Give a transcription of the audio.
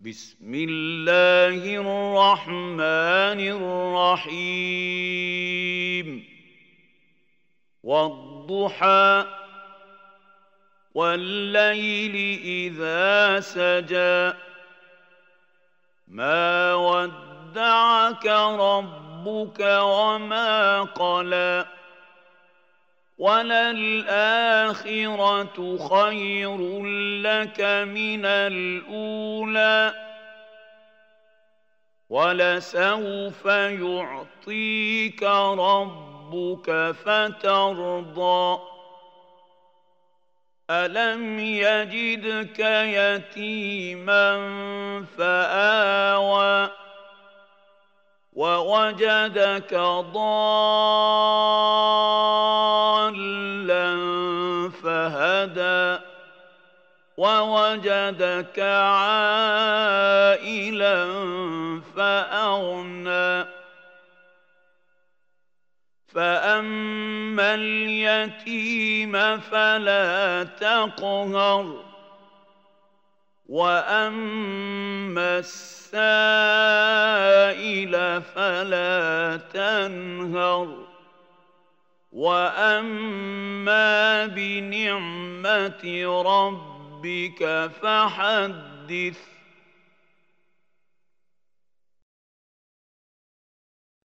بسم الله الرحمن الرحيم. والضحى والليل إذا سجى. ما ودعك ربك وما قلى. وللآخرة خير لك من الأولى ولسوف يعطيك ربك فترضى ألم يجدك يتيما فآوى ووجدك ضالا فهدى ووجدك عائلا فأغنى. فأما اليتيم فلا تقهر وأما السائل فلا تنهر. وأما بنعمة ربك فحدث.